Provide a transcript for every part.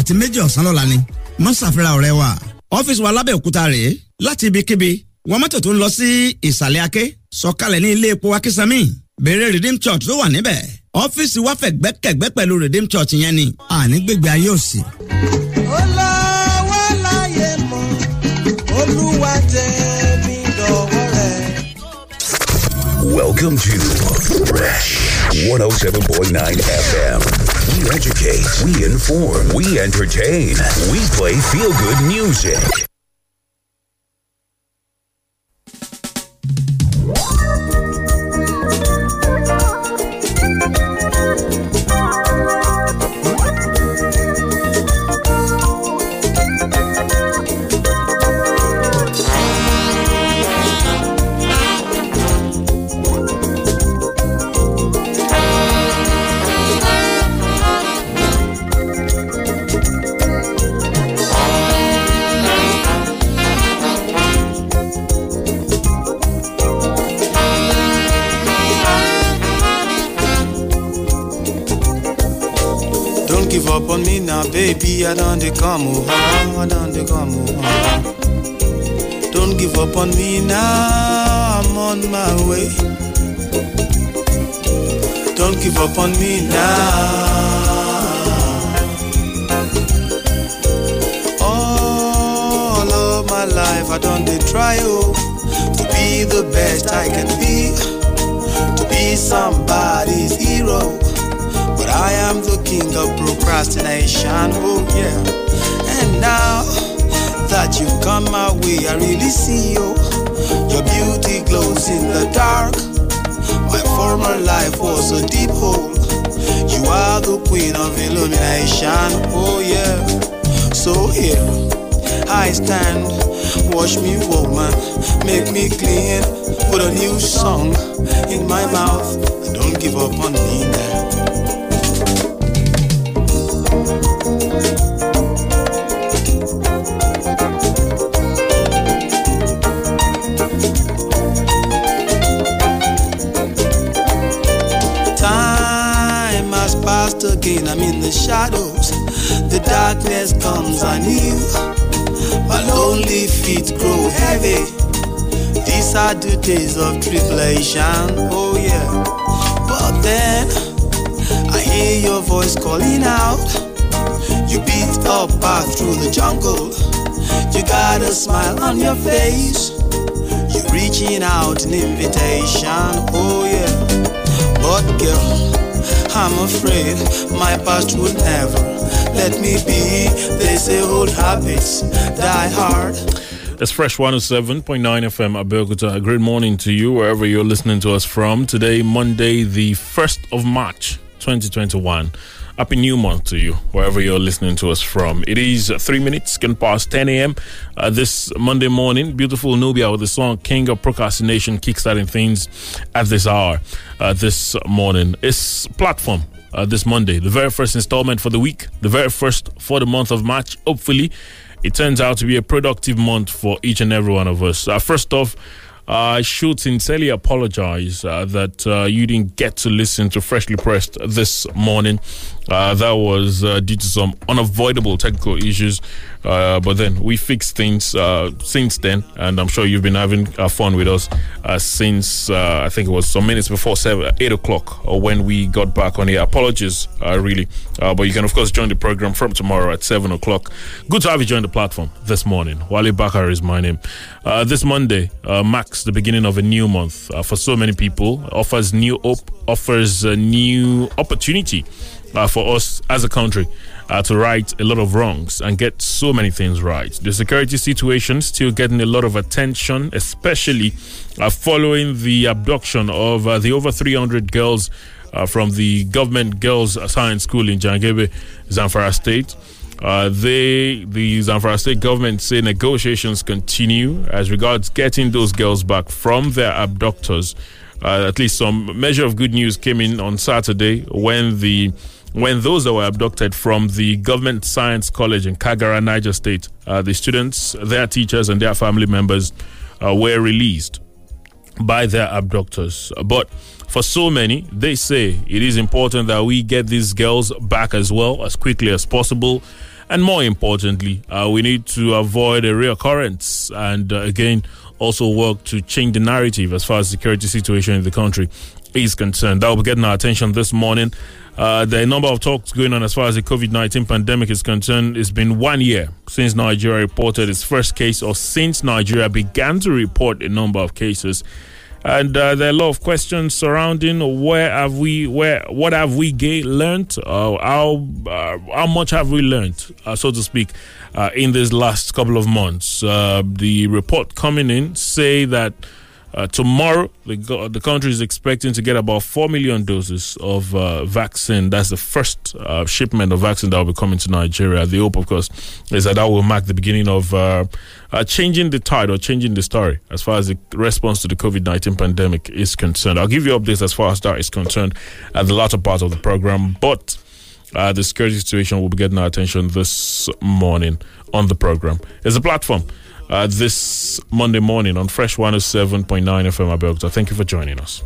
àti méjì ọ̀sán lọ́la ni má ṣàfihàn ọ̀rẹ́ wa ọ́fíìsì wa lábẹ́òkúta rèé láti ibikíbi wọ́n mọ́tò tó ń lọ sí ìsàlẹ̀ akẹ́ sọ̀kalẹ̀ ní ilé epo akínsánmí béèrè redeem church tó wà níbẹ̀ ọ́fíìsì wa fẹ̀ gbẹ́kẹ̀gbẹ́ pẹ̀lú redeem church yẹn ni àní gbégbé ayé òsì. olówó láyé mọ́ olúwa tẹ̀mí dọ̀wọ́ rẹ̀. Welcome to Fresh 107.9 FM. We educate, we inform, we entertain, we play feel good music. Baby. I don't dey come oh, I don't dey come oh. Don't give up on me now. I'm on my way. Don't give up on me now. All of my life I don't dey try oh to be the best I can be, to be somebody's hero. But I am the king of procrastination, oh yeah. And now that you've come my way, I really see you. Your beauty glows in the dark. My former life was a deep hole. You are the queen of illumination, oh yeah. So here I stand, wash me woman, make me clean, put a new song in my mouth. Don't give up on me now. Again, I'm in the shadows. The darkness comes anew. My lonely feet grow heavy. These are the days of tribulation, oh yeah. But then I hear your voice calling out. You beat a path through the jungle. You got a smile on your face. You're reaching out an invitation, oh yeah. But girl, I'm afraid my past would never let me be. They say old habits die hard. It's Fresh 107.9 FM Abeokuta. Great morning to you wherever you're listening to us from. Today, Monday, the 1st of March, 2021. Happy new month to you, wherever you're listening to us from. It is three minutes, can past 10 a.m. Uh, this Monday morning. Beautiful Nubia with the song King of Procrastination, kickstarting things at this hour, uh, this morning. It's platform uh, this Monday, the very first installment for the week, the very first for the month of March. Hopefully, it turns out to be a productive month for each and every one of us. Uh, first off, I should sincerely apologize uh, that uh, you didn't get to listen to Freshly Pressed this morning. Uh, that was uh, due to some unavoidable technical issues, uh, but then we fixed things uh, since then, and I'm sure you've been having uh, fun with us uh, since I think it was some minutes before seven, eight o'clock, or when we got back on here. Apologies, really, but you can of course join the program from tomorrow at seven o'clock. Good to have you join the platform this morning. Wale Bakar is my name. This Monday marks the beginning of a new month for so many people. Offers new hope, offers a new opportunity uh, for us as a country uh, to right a lot of wrongs and get so many things right. The security situation still getting a lot of attention, especially uh, following the abduction of uh, the over 300 girls uh, from the government girls science school in Jangebe, Zamfara State. Uh, they, the Zamfara State government, say negotiations continue as regards getting those girls back from their abductors. At least some measure of good news came in on Saturday when the when those that were abducted from the government science college in Kagara, Niger State, uh, the students, their teachers, and their family members uh, were released by their abductors. But for so many, they say it is important that we get these girls back as well as quickly as possible. And more importantly, uh, we need to avoid a reoccurrence and uh, again also work to change the narrative as far as the security situation in the country is concerned. That will be getting our attention this morning. Uh, the number of talks going on as far as the COVID 19 pandemic is concerned, it's been one year since Nigeria reported its first case, or since Nigeria began to report a number of cases. And uh, there are a lot of questions surrounding where have we, where, what have we ga- learned, uh, how, how much have we learned, uh, so to speak, uh, in these last couple of months. Uh, the report coming in say that uh, tomorrow, the, the country is expecting to get about 4 million doses of uh, vaccine. That's the first uh, shipment of vaccine that will be coming to Nigeria. The hope, of course, is that that will mark the beginning of uh, uh, changing the tide or changing the story as far as the response to the COVID 19 pandemic is concerned. I'll give you updates as far as that is concerned at the latter part of the program. But uh, the security situation will be getting our attention this morning on the program. It's a platform uh, this Monday morning on Fresh 107.9 FM Abeokuta. Thank you for joining us.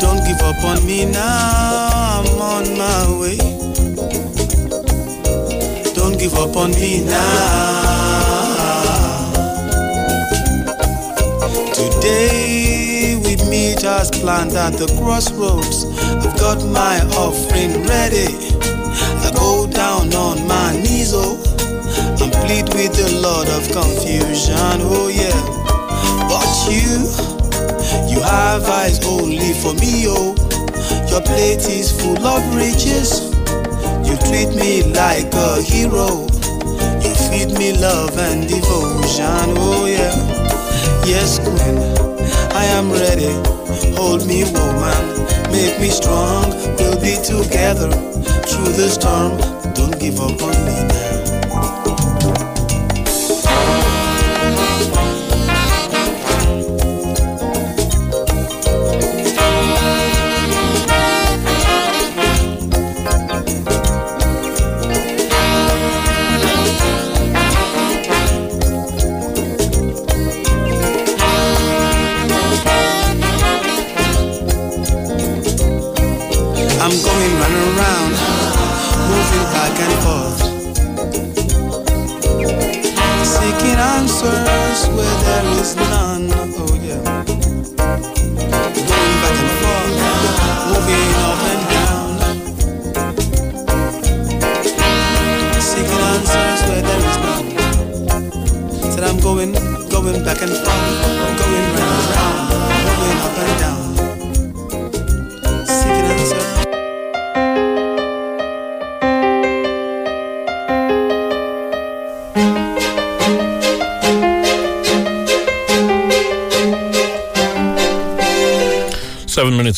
Don't give up on me now, I'm on my way. Don't give up on me now. Today we meet as planned at the crossroads. I've got my offering ready. I go down on my knees, oh, plead with a lot of confusion, oh yeah. But you, you have eyes only for me, oh. Your plate is full of riches. You treat me like a hero. You feed me love and devotion, oh yeah. Yes, Queen, I am ready. Hold me, woman. Make me strong. We'll be together through the storm. Don't give up on me now.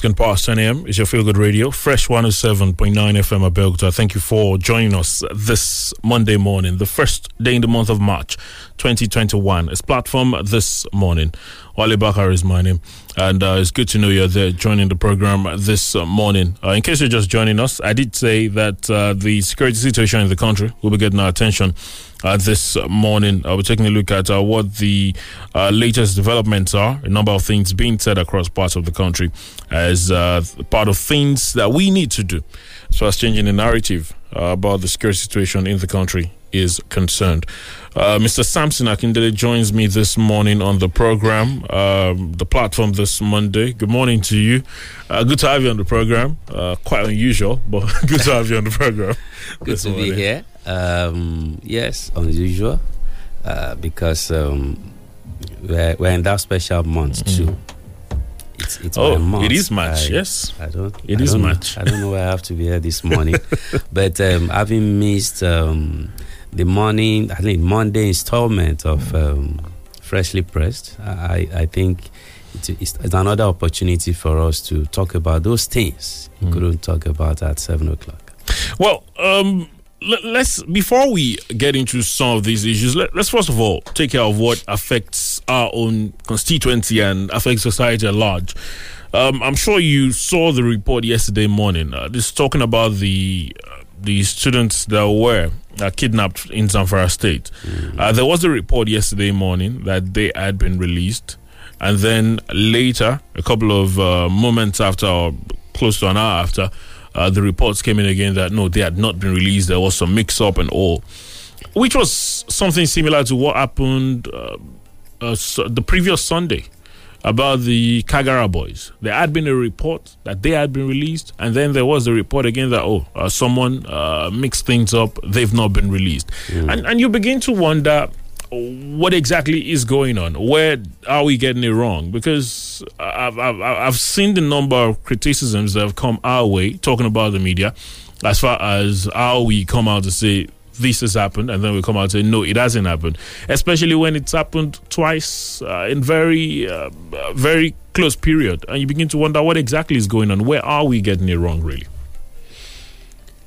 Can pass 10 a.m. It's your Feel Good Radio, Fresh 107.9 FM Abeokuta. Thank you for joining us this Monday morning, the first day in the month of March 2021. It's platform this morning. Wale Bakar is my name, and uh, it's good to know you're there joining the program this morning. Uh, in case you're just joining us, I did say that uh, the security situation in the country will be getting our attention uh, this morning. Uh, we're taking a look at uh, what the latest developments are, a number of things being said across parts of the country as part of things that we need to do so as changing the narrative about the security situation in the country is concerned. Uh, Mr. Samson Akindele joins me this morning on the program, um, the platform this Monday. Good morning to you. Uh, good to have you on the program. Uh, quite unusual, but good to have you on the program. Good to be here. Um, yes, unusual, uh, because um, we're, we're in that special month too. It's, it's Oh, it is March, I- yes. I don't. It I is don't March. I don't know why I have to be here this morning, but um, having missed um, the morning, I think Monday installment of um, freshly pressed, I, I think. It's, it's another opportunity for us to talk about those things Hmm. we couldn't talk about at seven o'clock. Well, um, let, let's before we get into some of these issues, let, let's first of all take care of what affects our own constituency and affects society at large. Um, I'm sure you saw the report yesterday morning. Uh, this talking about the uh, the students that were uh, kidnapped in Zamfara State. Uh, there was a report yesterday morning that they had been released, and then later, a couple of uh, moments after, or close to an hour after, uh, the reports came in again that no, they had not been released. There was some mix up and all. which was something similar to what happened uh, uh, so the previous Sunday about the Kagara boys. There had been a report that they had been released, and then there was a report again that oh, uh, someone uh, mixed things up. They've not been released, and and you begin to wonder what exactly is going on. Where are we getting it wrong? Because I've I've, I've seen the number of criticisms that have come our way talking about the media, as far as how we come out to say this has happened, and then we come out and say no, it hasn't happened. Especially when it's happened twice uh, in very uh, uh, very close period, and you begin to wonder what exactly is going on. Where are we getting it wrong, really?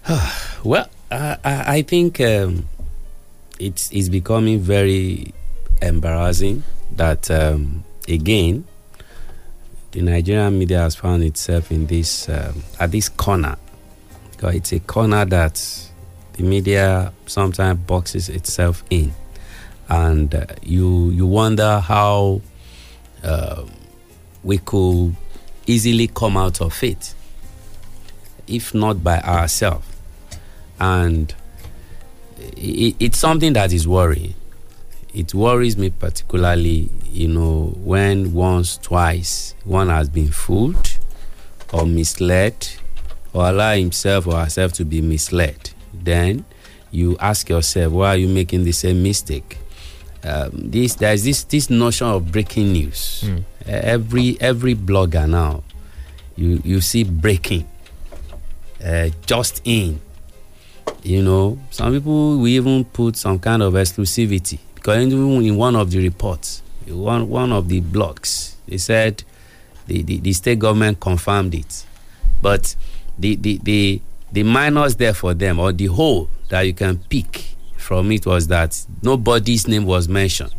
Well, I, I think um, it's it's becoming very embarrassing that um, again the Nigerian media has found itself in this um, at this corner it's a corner that the media sometimes boxes itself in, and uh, you you wonder how uh, we could easily come out of it if not by ourselves and it, it's something that is worrying. It worries me particularly, you know, when once, twice, one has been fooled or misled or allow himself or herself to be misled. Then you ask yourself, why are you making the same mistake? Um, this there's this this notion of breaking news. Uh, every every blogger now, you you see breaking, uh, just in, you know some people we even put some kind of exclusivity because even in one of the reports one one of the blogs they said the, the, the state government confirmed it but the, the the the minus there for them or the hole that you can pick from it was that nobody's name was mentioned.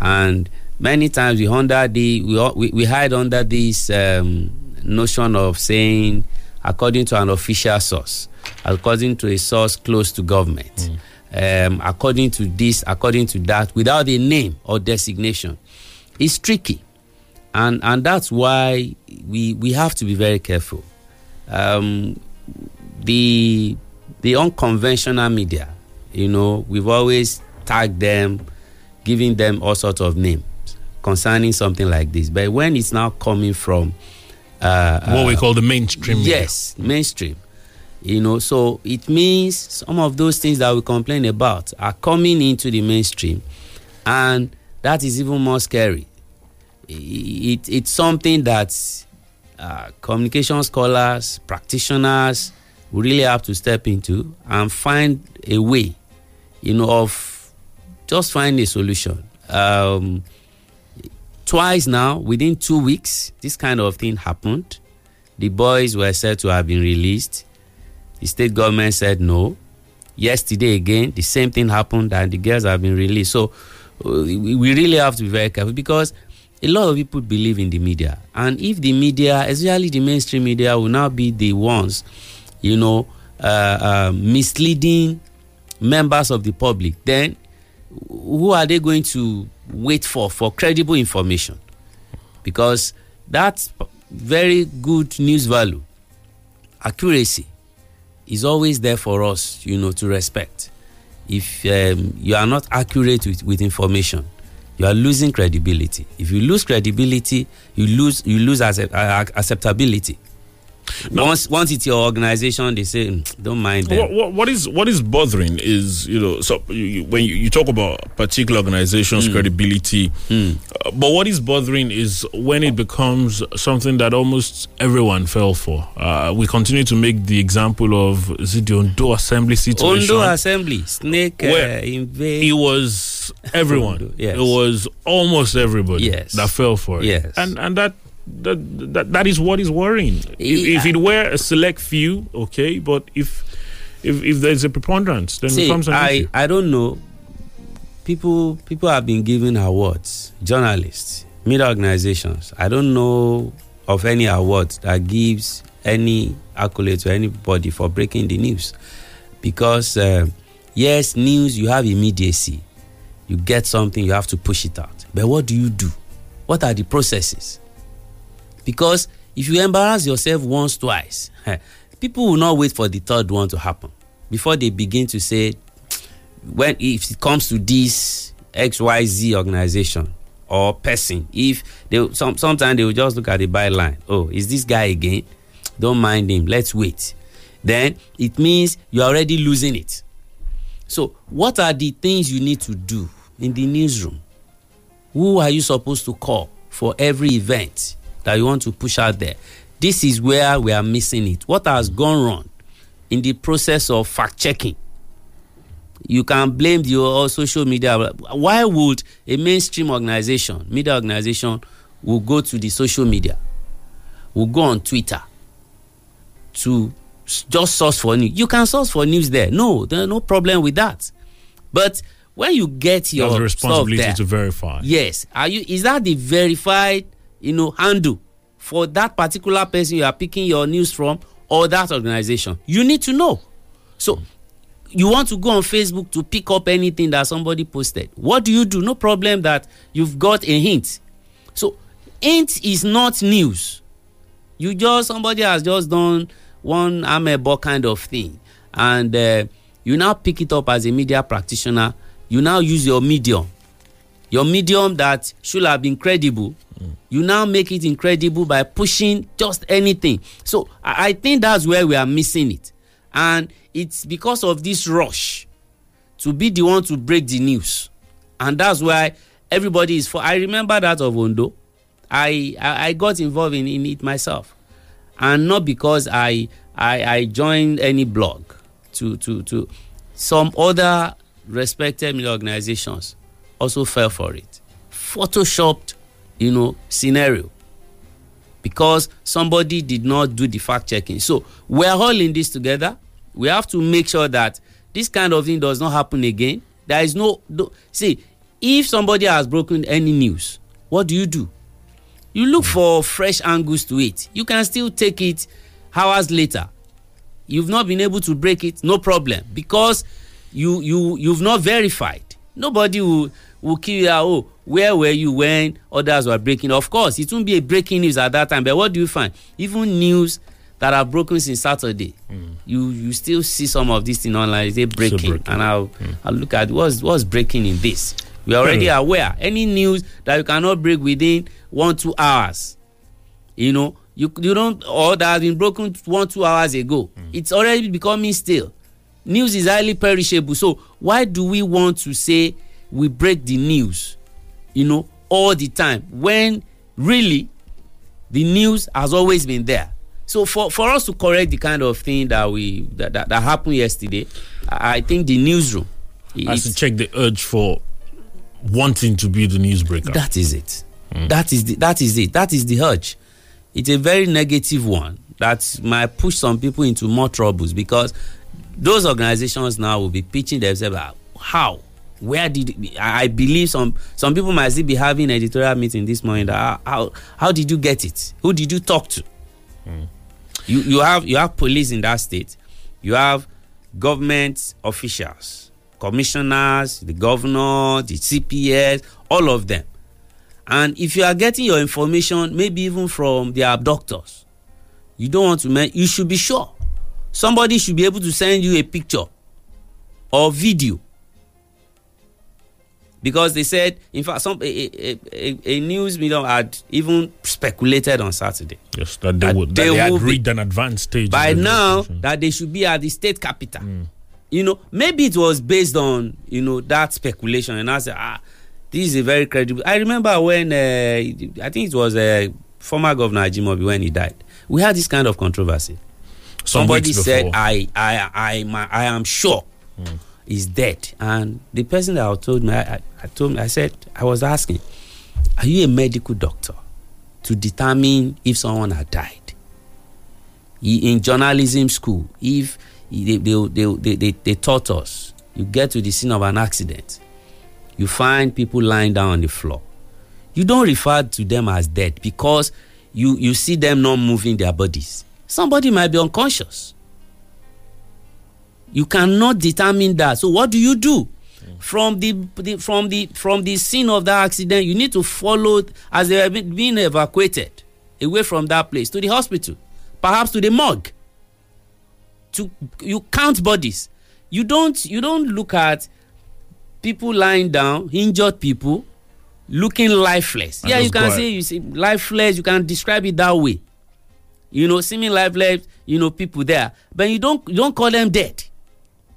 And many times we under the we we, we hide under this um, notion of saying according to an official source according to a source close to government um, according to this according to that without a name or designation. It's tricky. And and that's why we we have to be very careful. Um, the the unconventional media you know we've always tagged them giving them all sorts of names concerning something like this but when it's now coming from uh, What we uh, call the mainstream. media. yes mainstream you know so it means some of those things that we complain about are coming into the mainstream and that is even more scary I- it, it's something that uh, communication scholars practitioners really have to step into and find a way you know of just find a solution. Um, twice now within two weeks this kind of thing happened. The boys were said to have been released. The state government said no. Yesterday again the same thing happened and the girls have been released. So we we really have to be very careful because a lot of people believe in the media. And if the media especially the mainstream media will now be the ones you know uh, uh, misleading members of the public then who are they going to wait for for credible information? Because that's very good news value accuracy is always there for us you know to respect. If um, you are not accurate with, with information you are losing credibility. If you lose credibility you lose you lose accept, uh, acceptability once once it's your organization they say "Mm, don't mind them What, what, is what is bothering is you know so you, when you, you talk about particular organizations credibility uh, but what is bothering is when it becomes something that almost everyone fell for uh, we continue to make the example of is it the Ondo assembly situation Ondo Assembly, Snake uh, Where invade. it was everyone Ondo, yes. it was almost everybody Yes. that fell for it Yes. and and that that, that that is what is worrying. If, if it were a select few, okay, but if if if there's a preponderance, then it See, becomes an I, issue. I don't know. People people have been given awards, journalists, media organizations. I don't know of any award that gives any accolade to anybody for breaking the news. Because uh, yes, news you have immediacy. You get something, you have to push it out. But what do you do? What are the processes? Because if you embarrass yourself once, twice, people will not wait for the third one to happen. Before they begin to say, when if it comes to this xyz organization or person if they some sometimes they will just look at the byline. Oh is this guy again? Don't mind him. Let's wait. Then it means you're already losing it. So what are the things you need to do in the newsroom? Who are you supposed to call for every event that you want to push out there. This is where we are missing it. What has gone wrong in the process of fact checking you can blame the social media why would a mainstream organization media organization will go to the social media will go on twitter to just source for news? You can source for news there. No there's no problem with that. But when you get your the responsibility there to verify. yes. Are you is that the verified you know handle for that particular person you are picking your news from or that organization. You need to know. So you want to go on facebook to pick up anything that somebody posted. What do you do? No problem that you've got a hint. So hint is not news. You just somebody has just done one amebo kind of thing. And uh, you now pick it up as a media practitioner. You now use your medium. Your medium that should have been credible you now make it incredible by pushing just anything. So I, I think that's where we are missing it. And it's because of this rush to be the one to break the news. And that's why everybody is for i remember that of ondo. I i, I got involved in, in it myself. And not because i i i joined any blog to to to some other respected media organizations also fell for it. Photoshopped you know scenario. Because somebody did not do the fact checking. So we're all in this together. We have to make sure that this kind of thing does not happen again. There is no, no see if somebody has broken any news what do you do? You look for fresh angles to it. You can still take it hours later. You've not been able to break it no problem. Because you you you've not verified. Nobody will will kill you oh where were you when others were breaking of course it won't be a breaking news at that time but what do you find even news that are broken since saturday mm. you you still see some of these things online they breaking, breaking. and i'll mm. i'll look at what's what's breaking in this we are already Hmm. aware any news that you cannot break within one two hours you know you you don't or that has been broken one two hours ago Hmm. it's already becoming stale news is highly perishable so why do we want to say we break the news you know all the time when really the news has always been there. So for for us to correct the kind of thing that we that that, that happened yesterday i, I think the newsroom Has to check the urge for wanting to be the newsbreaker. that is it. Hmm. That is the, that is it. That is the urge. It's a very negative one that might push some people into more troubles because those organizations now will be pitching themselves out how where did I I believe some some people might still be having editorial meeting this morning that how how, how did you get it? Who did you talk to? Hmm. You you have you have police in that state. You have government officials commissioners the governor the cps all of them. And if you are getting your information maybe even from the abductors you don't want to men you should be sure. Somebody should be able to send you a picture or video because they said in fact some a, a, a, a news medium had even speculated on saturday. Yes, that they that would. That they they, had reached an advanced stage. by now that they should be at the state capital. You know maybe it was based on you know that speculation. And i said ah this is a very credible i remember when uh, i think it was uh, former governor ajimobi when he died. We had this kind of controversy. Some somebody said i i i my, i am sure is dead. And the person that I told me I, I, told me i said i was asking are you a medical doctor to determine if someone had died? In journalism school if they they, they, they, they, they taught us you get to the scene of an accident you find people lying down on the floor. You don't refer to them as dead because you you see them not moving their bodies. Somebody might be unconscious you cannot determine that so what do you do from the, the from the from the scene of that accident you need to follow as they have being evacuated away from that place to the hospital perhaps to the morgue to you count bodies you don't you don't look at people lying down, injured people, looking lifeless. And yeah, you can say you see lifeless. You can describe it that way. You know, seeming lifeless. You know, people there, but you don't you don't call them dead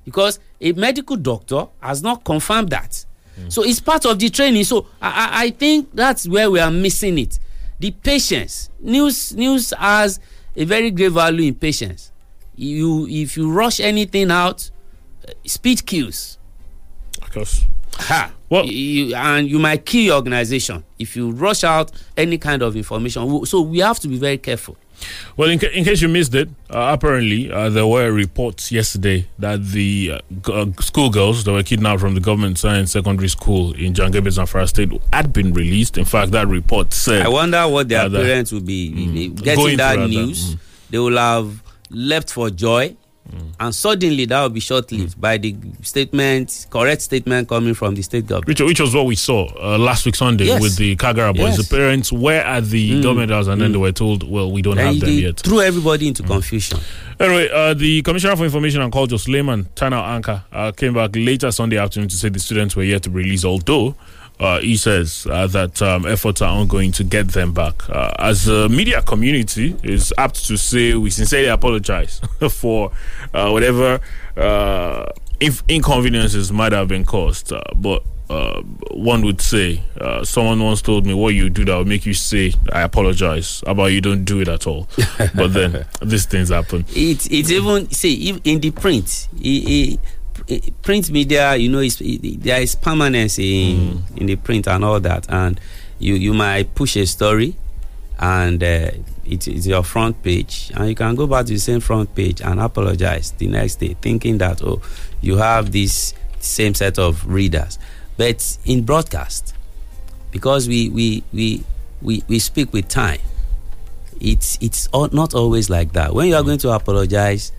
because a medical doctor has not confirmed that. So it's part of the training. So I, I, think that's where we are missing it. The patience. News news has a very great value in patience. You if you rush anything out, uh, speed kills. Of course. Ha. Well- you- and you might kill your organization if you rush out any kind of information. So we have to be very careful. Well, in, ca- in case you missed it, uh, apparently uh, there were reports yesterday that the uh, g- uh, schoolgirls that were kidnapped from the government science secondary school in Jangebe Zamfara State had been released. In fact, that report said I wonder what their Uh, parents will be Mm. getting that that, news. mm. They will have leapt for joy, and suddenly that will be short-lived Mm. by the statement, correct statement coming from the state government. which, which was what we saw uh, last week Sunday Yes. with the Kagara boys. Yes. The parents were at the Mm. government house and then they were told, well, we don't And have them yet. Mm. threw everybody into confusion. Anyway, uh, the Commissioner for Information and Culture, Suleiman Tanau Anka, uh, came back later Sunday afternoon to say the students were yet to be released, although uh, he says uh, that um, efforts are ongoing to get them back. Uh, as a media community, is apt to say we sincerely apologize for uh, whatever uh, inf- inconveniences might have been caused. Uh, but uh, one would say, uh, someone once told me, what you do that will make you say, I apologize. How about you don't do it at all? but then these things happen. it it even see in the print i- i- print media you know is there is permanence in in the print and all that. And you you might push a story and uh, it is your front page. And you can go back to the same front page and apologize the next day thinking that oh you have this same set of readers. But in broadcast because we we we we, we speak with time it's it's not always like that. When you are going to apologize,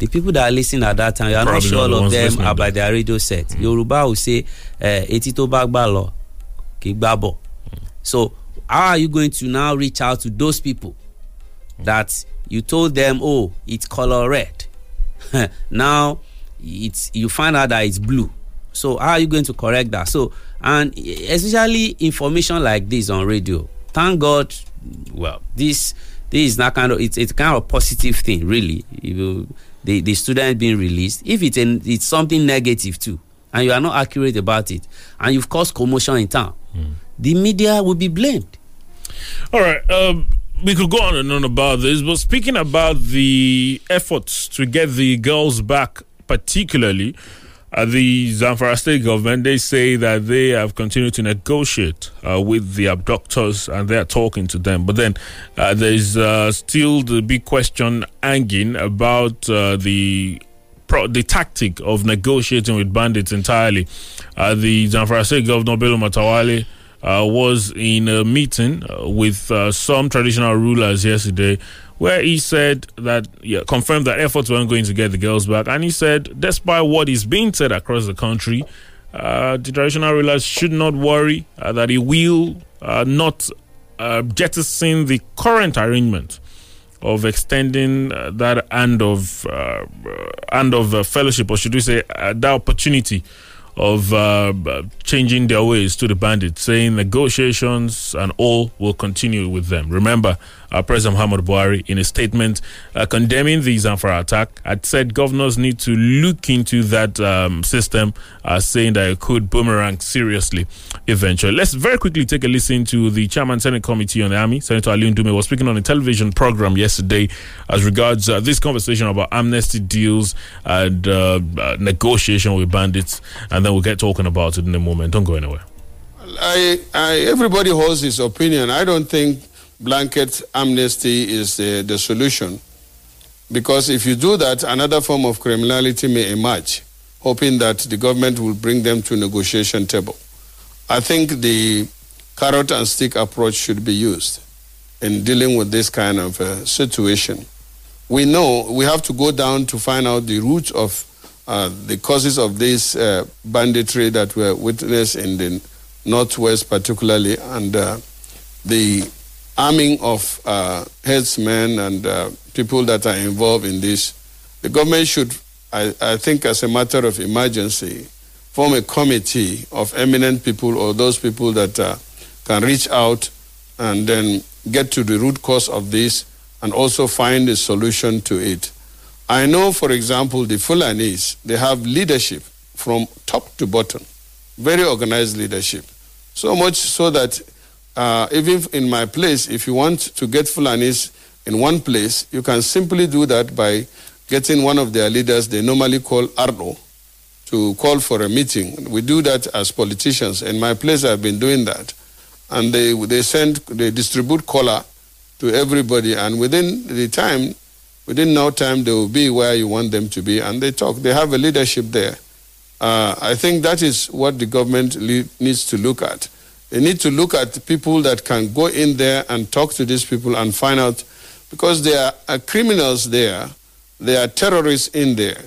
the people that are listening at that time, you are not Probably sure not the all of them are by their radio set. Yoruba will say, eh, "Etí tó bá gbà kì í gbà. So how are you going to now reach out to those people that you told them, "Oh, it's color red." now it's you find out that it's blue. So how are you going to correct that? So and especially information like this on radio. Thank God, well, this this is not kind of it's it's kind of positive thing, really. You, the the student being released, if it's an, it's something negative too, and you are not accurate about it, and you've caused commotion in town, the media will be blamed. All right. Um, we could go on and on about this, but speaking about the efforts to get the girls back, particularly uh, the Zamfara state government, they say that they have continued to negotiate uh, with the abductors and they are talking to them. But then uh, there's uh, still the big question hanging about uh, the the tactic of negotiating with bandits entirely. Uh, the Zamfara State Governor Bello Matawalle was in a meeting with some traditional rulers yesterday where he said that, yeah, confirmed that efforts weren't going to get the girls back. And he said, despite what is being said across the country, uh, the traditional rulers should not worry uh, that he will uh, not uh, jettison the current arrangement of extending uh, that hand of uh, hand of fellowship, or should we say, that opportunity of uh, uh, changing their ways to the bandits, saying negotiations and all will continue with them. Remember, uh, President Muhammad Buhari, in a statement uh, condemning the Zamfara attack, had said governors need to look into that um, system, uh, saying that it could boomerang seriously eventually. Let's very quickly take a listen to the Chairman Senate Committee on the Army, Senator Ali Ndume, was speaking on a television program yesterday as regards uh, this conversation about amnesty deals and negotiation with bandits, and then we'll get talking about it in a moment. Don't go anywhere. I, I, everybody holds his opinion. I don't think blanket amnesty is the, the solution. Because if you do that, another form of criminality may emerge, hoping that the government will bring them to negotiation table. I think the carrot and stick approach should be used in dealing with this kind of uh, situation. We know we have to go down to find out the root of uh, the causes of this uh, banditry that were witnessed in the northwest, particularly, and uh, the arming of uh, headsmen and uh, people that are involved in this. The government should, I, I think, as a matter of emergency, form a committee of eminent people or those people that can reach out and then get to the root cause of this and also find a solution to it. I know, for example, the Fulanis, they have leadership from top to bottom, very organized leadership. So much so that uh, even in my place, if you want to get Fulanis in one place, you can simply do that by getting one of their leaders, they normally call Ardo, to call for a meeting. We do that as politicians. In my place, I've been doing that. And they, they send, they distribute cola to everybody, and within the time, within no time they will be where you want them to be and they talk. They have a leadership there. Uh, i think that is what the government needs to look at. They need to look at people that can go in there and talk to these people and find out because there are criminals there. There are terrorists in there.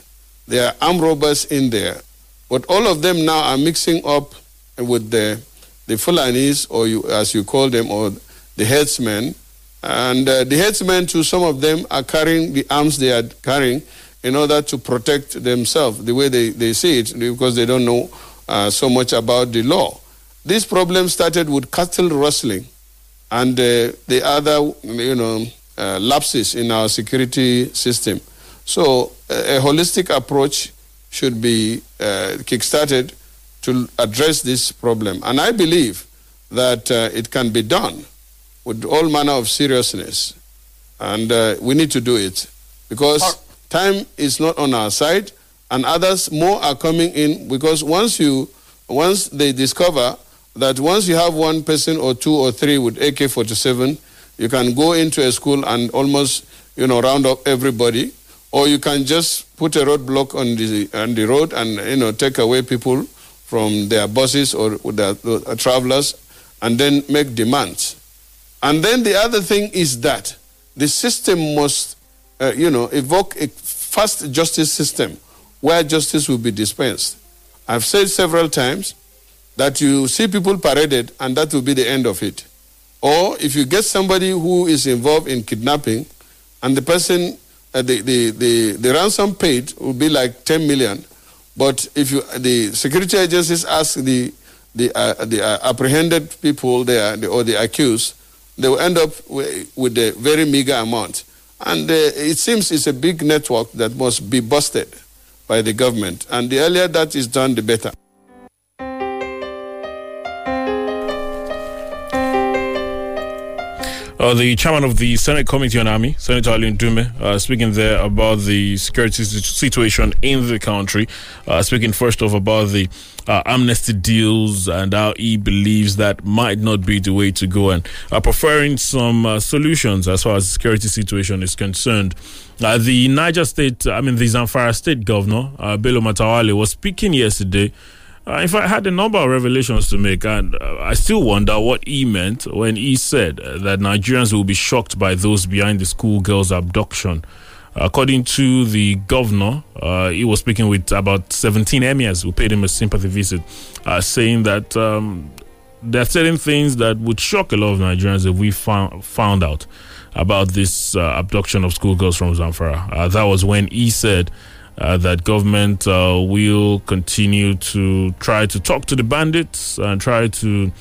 There are armed robbers in there. But all of them now are mixing up with the the Fulanis, or you, as you call them, or the headsmen, and uh, the headsmen, too, some of them are carrying the arms they are carrying in order to protect themselves, the way they, they see it, because they don't know uh, so much about the law. This problem started with cattle rustling and uh, the other, you know, uh, lapses in our security system. So a, a holistic approach should be uh, kickstarted to address this problem. And I believe that uh, it can be done with all manner of seriousness. And uh, we need to do it because time is not on our side and others more are coming in because once you once they discover that once you have one person or two or three with AK-47 you can go into a school and almost you know round up everybody or you can just put a roadblock on the on the road and you know take away people from their buses or their, their travelers and then make demands and then the other thing is that the system must, uh, you know, evoke a fast justice system where justice will be dispensed. I've said several times that you see people paraded and that will be the end of it. Or if you get somebody who is involved in kidnapping and the person, uh, the, the, the, the ransom paid will be like 10 million, but if you, the security agencies ask the, the, uh, the uh, apprehended people there, the, or the accused, they will end up with a very meager amount. And uh, it seems it's a big network that must be busted by the government. And the earlier that is done, the better. Uh, the chairman of the Senate Committee on Army, Senator Ali Ndume, uh, speaking there about the security situation in the country. Uh, speaking first off about the uh, amnesty deals and how he believes that might not be the way to go, and uh, preferring some uh, solutions as far as the security situation is concerned. the Niger State, I mean the Zamfara State Governor, Bello Matawalle, was speaking yesterday. Uh, in fact, I had a number of revelations to make, and uh, I still wonder what he meant when he said uh, that Nigerians will be shocked by those behind the schoolgirl's abduction. According to the governor, uh, he was speaking with about 17 emirs who paid him a sympathy visit, uh, saying that um, there are certain things that would shock a lot of Nigerians if we found, found out about this uh, abduction of schoolgirls from Zamfara. that was when he said uh, that government uh, will continue to try to talk to the bandits and try to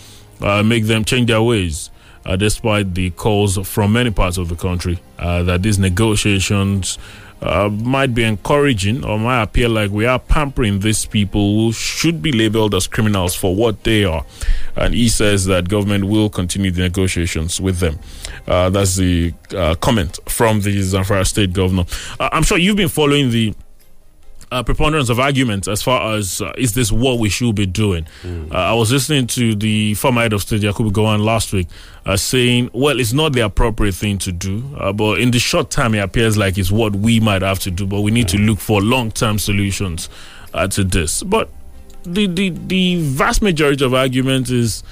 uh, make them change their ways, uh, despite the calls from many parts of the country uh, that these negotiations uh, might be encouraging or might appear like we are pampering these people who should be labeled as criminals for what they are. And he says that government will continue the negotiations with them. that's the comment from the Zamfara state governor. I'm sure you've been following the uh, preponderance of arguments as far as uh, is this what we should be doing. Mm. Uh, I was listening to the former head of state Yakubu Gowon last week uh, saying, well, it's not the appropriate thing to do, uh, but in the short term, it appears like it's what we might have to do, but we need mm. to look for long term solutions uh, to this. But the, the, the vast majority of arguments is.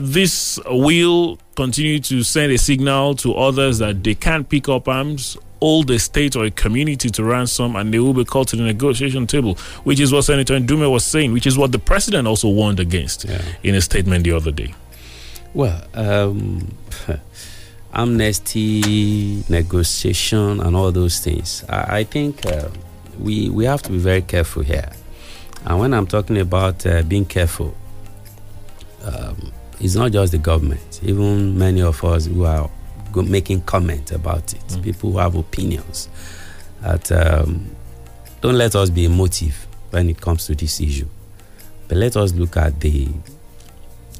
this will continue to send a signal to others that they can't pick up arms hold a state or a community to ransom and they will be called to the negotiation table, which is what Senator Ndume was saying, which is what the president also warned against yeah. in a statement the other day. Well, um, amnesty, negotiation, and all those things. I, I think uh, we, we have to be very careful here. And when I'm talking about uh, being careful, um, it's not just the government, even many of us who are making comment about it, people who have opinions. That um, don't let us be emotive when it comes to this issue, but let us look at the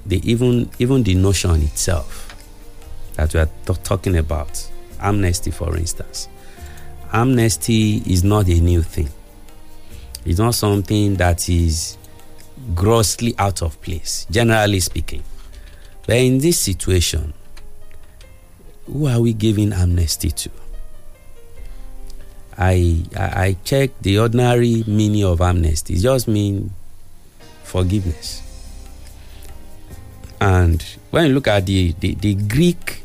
the even even the notion itself that we are t- talking about amnesty, for instance. Amnesty is not a new thing. It's not something that is grossly out of place, generally speaking. But in this situation, who are we giving amnesty to? I I, checked the ordinary meaning of amnesty. It just means forgiveness. And when you look at the, the, the Greek,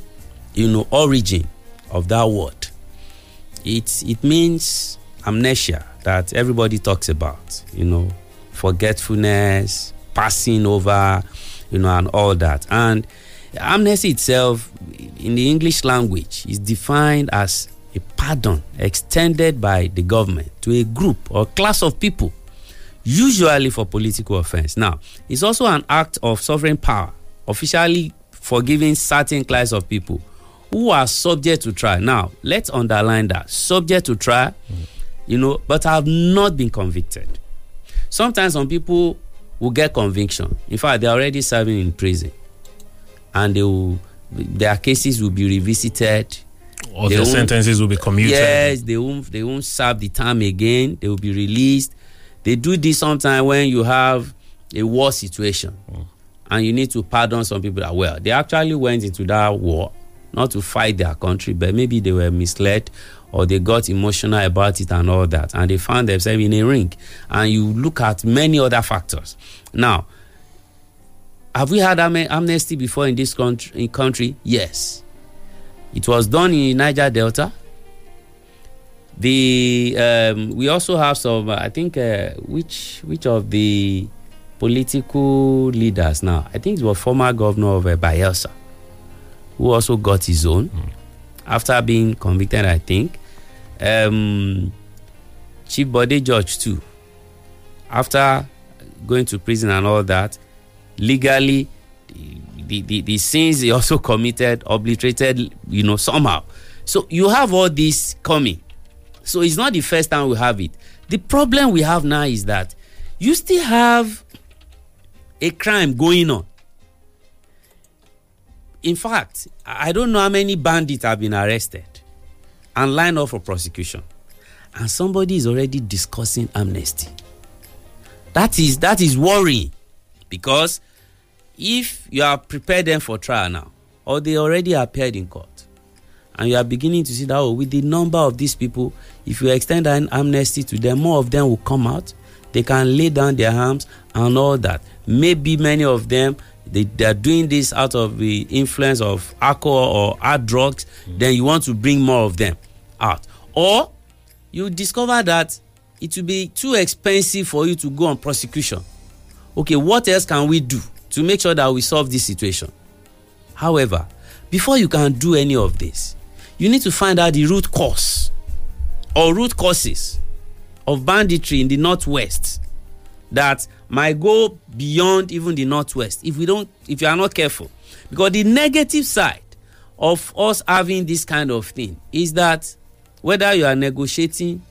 you know, origin of that word, it it means amnesia that everybody talks about, you know, forgetfulness, passing over, you know, and all that. And amnesty itself in the English language is defined as a pardon extended by the government to a group or class of people, usually for political offense. Now, it's also an act of sovereign power, officially forgiving certain class of people who are subject to trial. Now, let's underline that subject to trial, you know, but have not been convicted. Sometimes some people will get conviction. In fact, they're already serving in prison, and they will, their cases will be revisited. Or They the sentences will be commuted. Yes, they won't they won't serve the time again. They will be released. They do this sometimes when you have a war situation hmm. and you need to pardon some people that well. They actually went into that war not to fight their country, but maybe they were misled or they got emotional about it and all that, and they found themselves in a ring. And you look at many other factors. Now, have we had am- amnesty before in this country? In country? Yes. It was done in Niger Delta. The um, we also have some. uh, I think uh, which which of the political leaders now? I think it was former governor of uh, Bayelsa, who also got his own after being convicted. I think um, Chief Bode George too. After going to prison and all that, legally the, the, the sins he also committed obliterated you know somehow. So you have all this coming. So it's not the first time we have it. The problem we have now is that you still have a crime going on. In fact i don't know how many bandits have been arrested and lined up for prosecution. And somebody is already discussing amnesty. That is that is worrying because if you are prepared them for trial now or they already appeared in court and you are beginning to see that oh with the number of these people if you extend an amnesty to them more of them will come out. They can lay down their arms and all that. Maybe many of them they, they are doing this out of the influence of alcohol or hard drugs. Mm. Then you want to bring more of them out. Or you discover that it will be too expensive for you to go on prosecution okay what else can we do to make sure that we solve this situation? However before you can do any of this you need to find out the root cause or root causes of banditry in the northwest that might go beyond even the northwest if we don't if you are not careful. Because the negative side of us having this kind of thing is that whether you are negotiating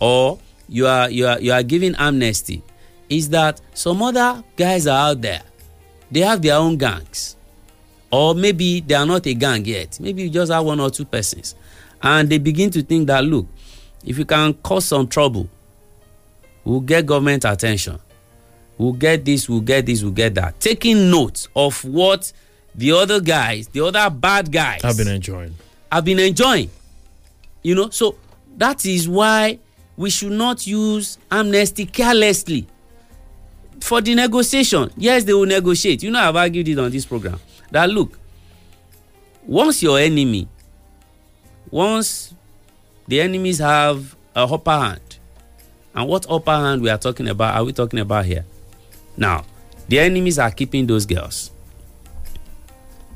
or you are you are you are giving amnesty is that some other guys are out there. They have their own gangs. Or maybe they are not a gang yet. Maybe you just have one or two persons. And they begin to think that look if you can cause some trouble we'll get government attention. We'll get this we'll get this we'll get that. Taking note of what the other guys the other bad guys I've been enjoying. have been enjoying. You know so that is why we should not use amnesty carelessly for the negotiation yes they will negotiate you know i've argued it on this program that look once your enemy once the enemies have a upper hand and what upper hand we are talking about are we talking about here now the enemies are keeping those girls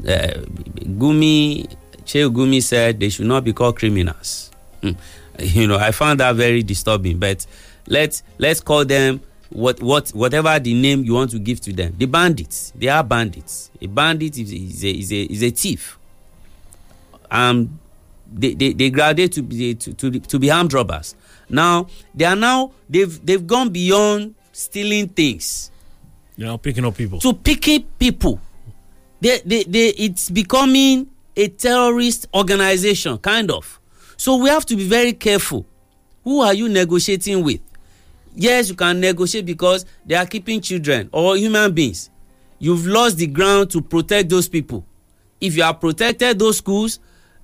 uh, Gumi, Sheikh Gumi said they should not be called criminals. Hmm. You know, I found that very disturbing. But let's let's call them what what whatever the name you want to give to them the bandits they are bandits. A bandit is, is a is a is a thief. Um they they, they graduate to be to, to, to be armed robbers. Now they are now they've they've gone beyond stealing things. You know, picking up people. to picking people. They, they, they it's becoming a terrorist organization kind of. So we have to be very careful. Who are you negotiating with yes you can negotiate because they are keeping children or human beings. You've lost the ground to protect those people. If you have protected those schools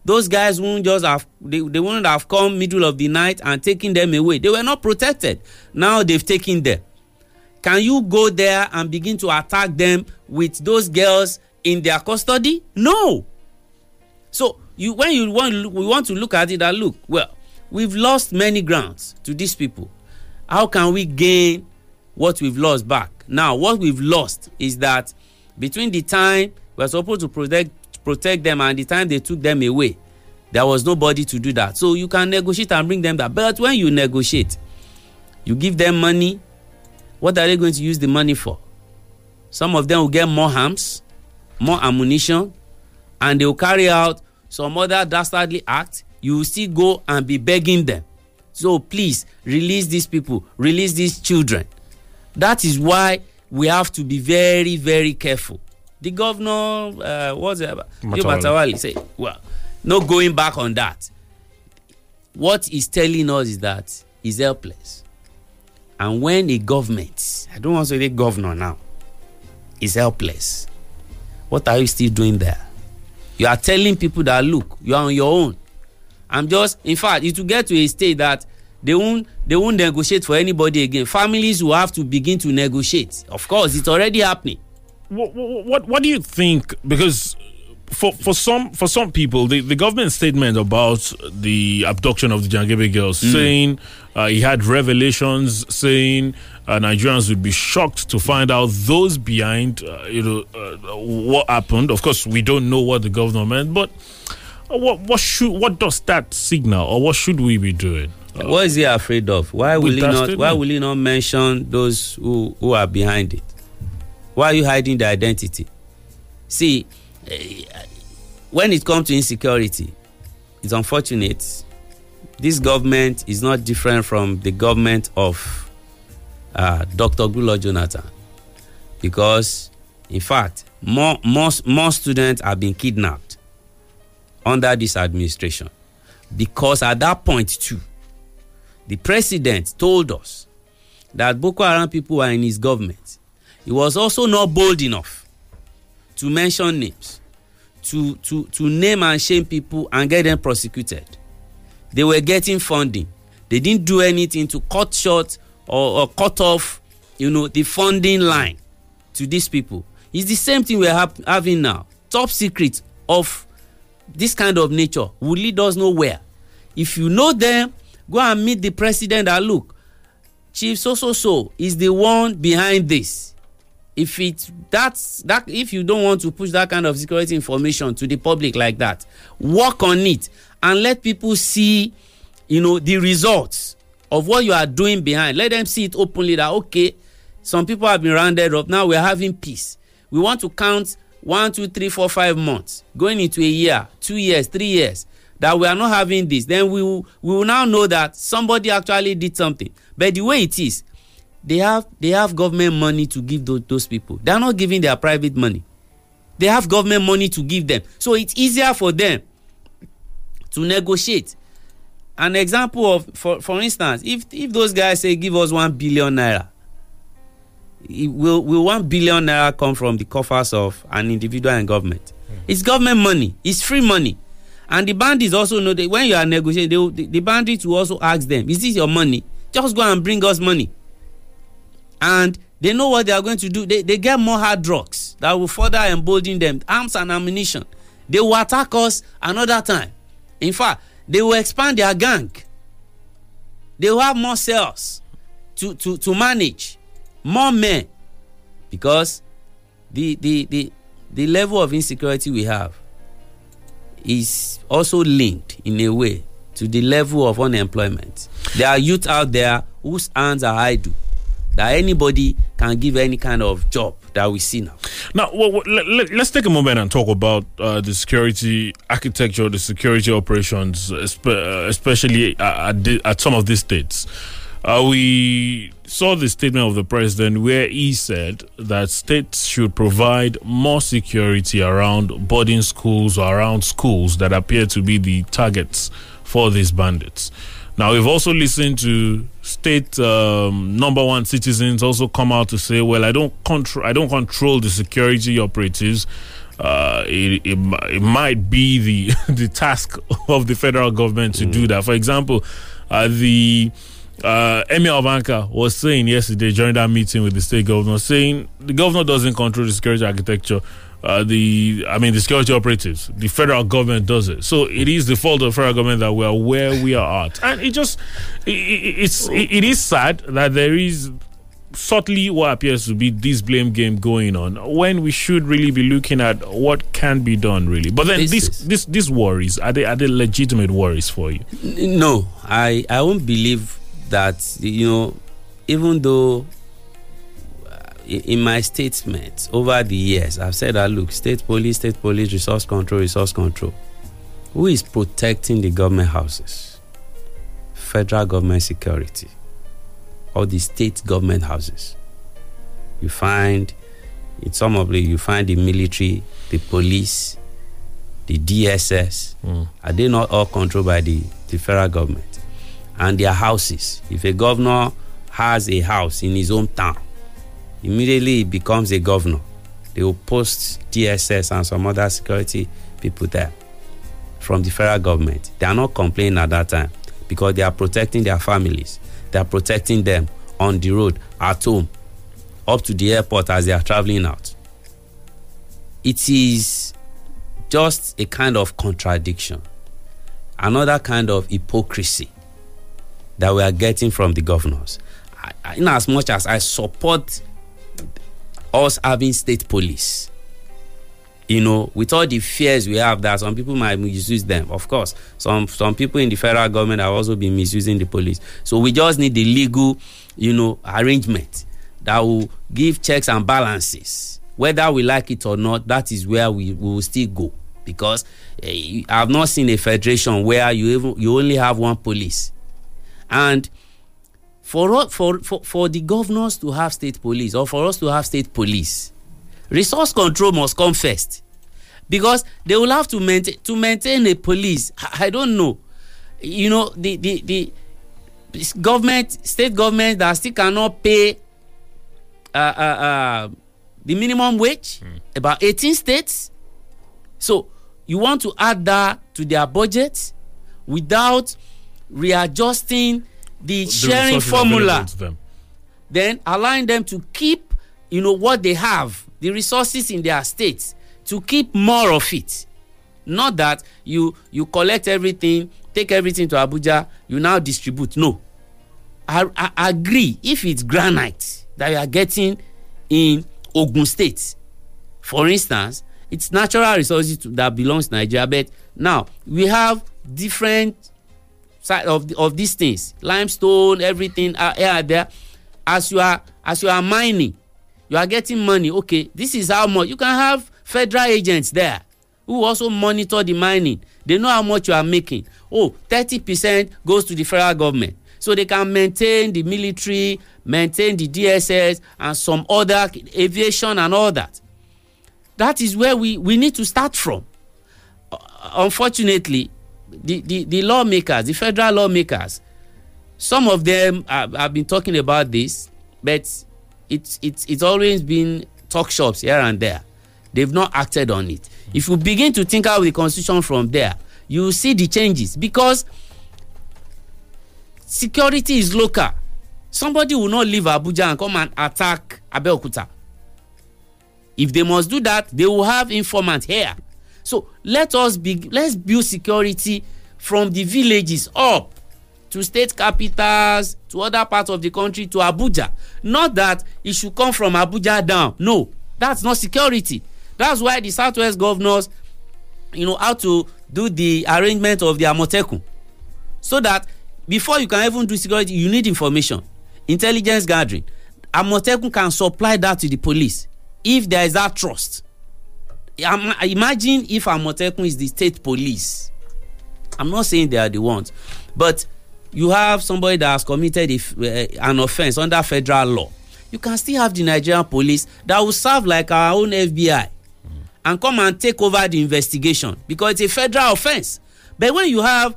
those guys won't just have they, they wouldn't have come middle of the night and taken them away. They were not protected. Now they've taken them. Can you go there and begin to attack them with those girls in their custody? No. So you when you want we want to look at it that look well we've lost many grounds to these people how can we gain what we've lost back? Now what we've lost is that between the time we're supposed to protect protect them and the time they took them away there was nobody to do that. So you can negotiate and bring them back. But when you negotiate you give them money what are they going to use the money for? Some of them will get more arms more ammunition and they will carry out some other dastardly act. You will still go and be begging them so please release these people. Release these children. That is why we have to be very very careful. The governor uh, what's it about? Matawalle say well no going back on that. What he's telling us is that he's helpless. And when a government i don't want to say the governor now is helpless what are you still doing there? You are telling people that look you are on your own i'm just in fact it will get to a state that they won't they won't negotiate for anybody again. Families will have to begin to negotiate. Of course it's already happening. What, what what do you think? Because for for some for some people the, the government statement about the abduction of the Jangebe girls saying uh, he had revelations saying uh, Nigerians would be shocked to find out those behind uh, you know uh, what happened. Of course we don't know what the government meant but what what should what does that signal or what should we be doing? What is he afraid of? Why will he not why will he not mention those who who are behind it? Why are you hiding the identity? See eh, when it comes to insecurity it's unfortunate. This government is not different from the government of uh, dr Goodluck Jonathan. Because in fact more more more students have been kidnapped under this administration. Because at that point too the president told us that boko haram people were in his government. He was also not bold enough to mention names to to to name and shame people and get them prosecuted. They were getting funding. They didn't do anything to cut short or, or cut off you know the funding line to these people. It's the same thing we're hap- having now. Top secret of this kind of nature will lead us nowhere. If you know them go and meet the president and look chief so so so is the one behind this. If it that's that if you don't want to push that kind of security information to the public like that work on it and let people see you know the results of what you are doing behind. Let them see it openly that okay some people have been rounded up. Now we're having peace. We want to count one two three four five months. Going into a year two years three years. That we are not having this. Then we will we will now know that somebody actually did something. But the way it is they have they have government money to give those, those people. They are not giving their private money. They have government money to give them. So it's easier for them to negotiate. An example of for for instance if if those guys say give us one billion naira it will will one billion naira come from the coffers of an individual and government? Hmm. It's government money. It's free money. And the bandits also know that when you are negotiating they the, the bandits will also ask them is this your money? Just go and bring us money. And they know what they are going to do. They they get more hard drugs that will further embolden them. Arms and ammunition. They will attack us another time. In fact they will expand their gang. They will have more cells to to to manage more men because the the the the level of insecurity we have is also linked in a way to the level of unemployment there are youth out there whose hands are idle that anybody can give any kind of job that we see now. Now, well, let, let's take a moment and talk about uh, the security architecture, the security operations, uh, especially uh, at, at some of these states. Uh, we saw the statement of the president where he said that states should provide more security around boarding schools or around schools that appear to be the targets for these bandits. Now, we've also listened to state um, number one citizens also come out to say, "Well, I don't control, I don't control the security operatives. Uh, it, it, it might be the the task of the federal government to do that." For example, uh, the uh, Emir Albanka was saying yesterday during that meeting with the state governor, saying the governor doesn't control the security architecture. Uh, the I mean the security operatives, the federal government does it. So it is the fault of the federal government that we are where we are at, and it just it, it, it's it, it is sad that there is subtly what appears to be this blame game going on when we should really be looking at what can be done really. But then This this is- this these worries are they are they legitimate worries for you? No, I I won't believe that. You know, even though uh, in my statements over the years, I've said that look, state police, state police, resource control, resource control. Who is protecting the government houses? Federal government security, or the state government houses. You find in some of the you find the military, the police, the DSS. Are they not all controlled by the, the federal government? And their houses. If a governor has a house in his hometown, immediately he becomes a governor. They will post DSS and some other security people there from the federal government. They are not complaining at that time because they are protecting their families. They are protecting them on the road, at home, up to the airport as they are traveling out. It is just a kind of contradiction, another kind of hypocrisy that we are getting from the governors. I, in as much as I support us having state police, you know, with all the fears we have that some people might misuse them. Of course, some some people in the federal government have also been misusing the police. So we just need the legal, you know, arrangement that will give checks and balances. Whether we like it or not, that is where we, we will still go. Because eh, I have not seen a federation where you even you only have one police, and for for for for the governors to have state police or for us to have state police resource control must come first. Because they will have to maintain to maintain a police. I, don't know. You know the the the government state government that still cannot pay uh, uh, uh, the minimum wage about eighteen states. So you want to add that to their budget without readjusting the, The sharing formula. then allowing them to keep you know what they have the resources in their states to keep more of it. Not that you you collect everything take everything to abuja you now distribute. No. I i agree if it's granite that you are getting in ogun state. For instance it's natural resources to, that belongs to nigeria but now we have different side of the, of these things. Limestone everything are here and there. As you are as you are mining you are getting money. Okay this is how much. You can have federal agents there who also monitor the mining. They know how much you are making. Oh thirty percent goes to the federal government. So they can maintain the military maintain the dss and some other aviation and all that. That is where we we need to start from. Uh, unfortunately the the the lawmakers the federal lawmakers some of them have, have been talking about this but it's it's it's always been talk shops here and there. They've not acted on it. If you begin to think out the constitution from there you see the changes because security is local. Somebody will not leave abuja and come and attack abeokuta. If they must do that they will have informant here so let us be let's build security from the villages up to state capitals to other parts of the country to abuja. Not that it should come from abuja down. No that's not security. That's why the southwest governors you know how to do the arrangement of the amotekun. So that before you can even do security you need information intelligence gathering. Amotekun can supply that to the police if there is that trust. Im- Imagine if Amotekun is the state police. I'm not saying they are the ones, but you have somebody that has committed a uh, an offence under federal law. You can still have the Nigerian police that will serve like our own FBI and come and take over the investigation because it's a federal offence. But when you have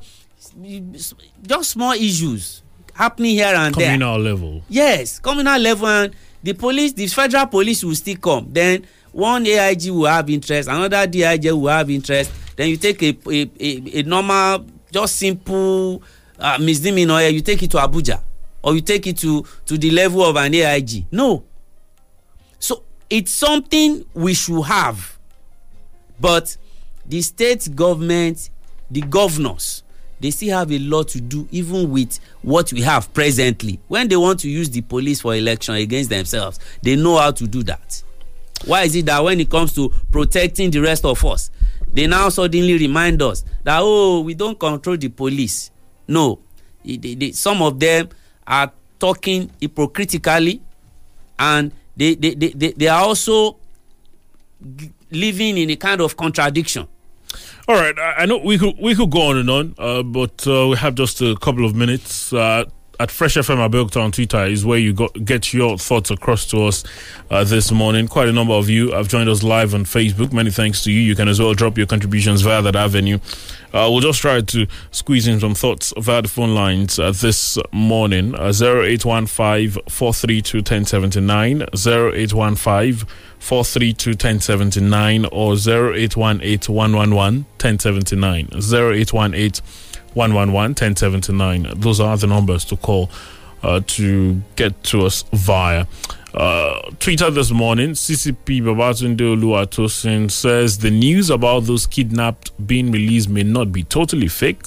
just small issues happening here and there, Communal level. yes communal level and the police the federal police will still come then one aig will have interest another dig will have interest. Then you take a a a, a normal just simple uh, misdemeanor you take it to abuja or you take it to to the level of an aig no. So it's something we should have. But the state government the governors they still have a lot to do even with what we have presently. When they want to use the police for election against themselves they know how to do that why is it that when it comes to protecting the rest of us they now suddenly remind us that oh we don't control the police? No. Some of them are talking hypocritically and they they they, they, they are also g- living in a kind of contradiction. All right, I I know we could we could go on and on, uh, but uh, we have just a couple of minutes. Uh, at Fresh FM Abeokuta on Twitter is where you get your thoughts across to us uh, this morning. Quite a number of you have joined us live on Facebook. Many thanks to you. You can as well drop your contributions via that avenue. Uh, we'll just try to squeeze in some thoughts via the phone lines uh, this morning. Uh, 0815 432 1079, 0815 432 1079, or 0818 111 1079, 0818 111 1079. Those are the numbers to call uh, to get to us via. Uh, Twitter this morning, CCP Babatunde Oluwatosin says the news about those kidnapped being released may not be totally fake,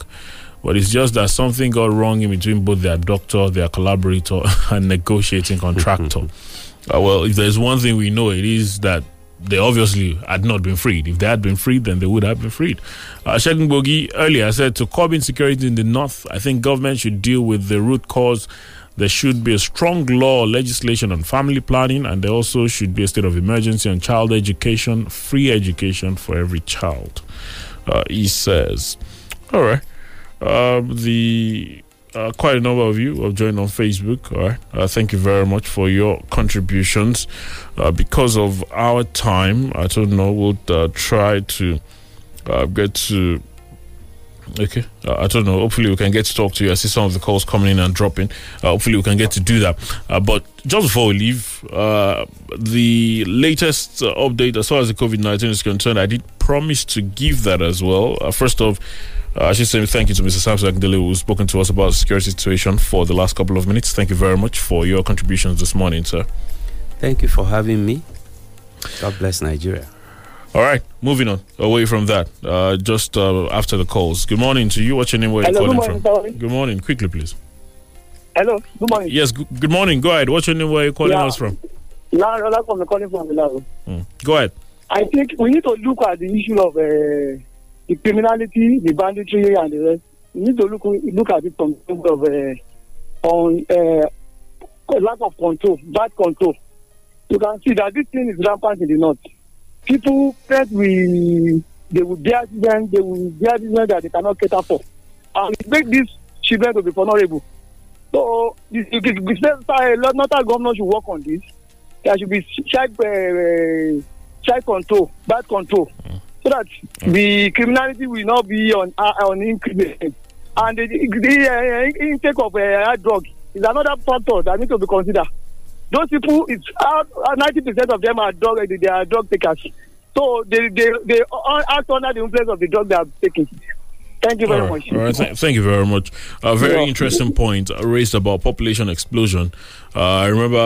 but it's just that something got wrong in between both their doctor, their collaborator, and negotiating contractor. uh, well, if there's one thing we know, it is that they obviously had not been freed. If they had been freed, then they would have been freed. Uh, Bogi earlier said to curb insecurity in the north, I think government should deal with the root cause. There should be a strong law legislation on family planning, and there also should be a state of emergency on child education, free education for every child. Uh, he says, "All right." Uh, the uh, quite a number of you have joined on Facebook. All right. Uh, thank you very much for your contributions. Uh, because of our time, I don't know, we'll uh, try to uh, get to. Okay, uh, I don't know. Hopefully, we can get to talk to you. I see some of the calls coming in and dropping. Hopefully, we can get to do that. But just before we leave, the latest update as far as the COVID 19 is concerned, I did promise to give that as well. First off, uh, I should say thank you to Mr. Samson Akindele who's spoken to us about the security situation for the last couple of minutes. Thank you very much for your contributions this morning, sir. thank you for having me god bless nigeria All right, moving on away from that. Uh, just uh, after the calls. Good morning to you. What's your name? Where you Hello, calling good morning, from? sorry. Good morning. Quickly, please. Hello, good morning. Yes. G- good morning. Go ahead. What's your name? Where are you calling Yeah. us from? Now, another from calling from Milano. Mm. Go ahead. I think we need to look at the issue of uh, the criminality, the banditry, and the rest. We need to look look at it from the angle of uh, on uh, lack of control, bad control. You can see that this thing is rampant in the north. People think we they will bear children, they will bear children that they cannot cater for, and it make these children to be vulnerable. So, the, the, not government should work on this. There should be child uh, child control, bad control, so that the criminality will not be on uh, on increase. And the, the uh, intake of uh, drug is another factor that need to be considered. Those people, it's ninety percent of them are drug they are drug takers. So they they they act under the influence of the drug they are taking. Thank you very right. much. All right. Th- thank you very much. A very Yeah. interesting point raised about population explosion. Uh, I remember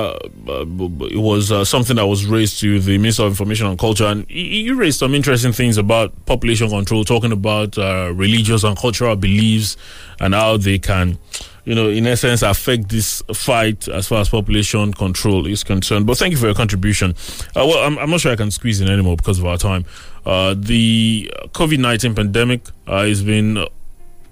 uh, it was uh, something that was raised to the Minister of Information and Culture, and you raised some interesting things about population control, talking about uh, religious and cultural beliefs and how they can, you know, in essence, affect this fight as far as population control is concerned. But thank you for your contribution. Uh, well, I'm, I'm not sure I can squeeze in anymore because of our time. Uh, the COVID 19 pandemic uh, has been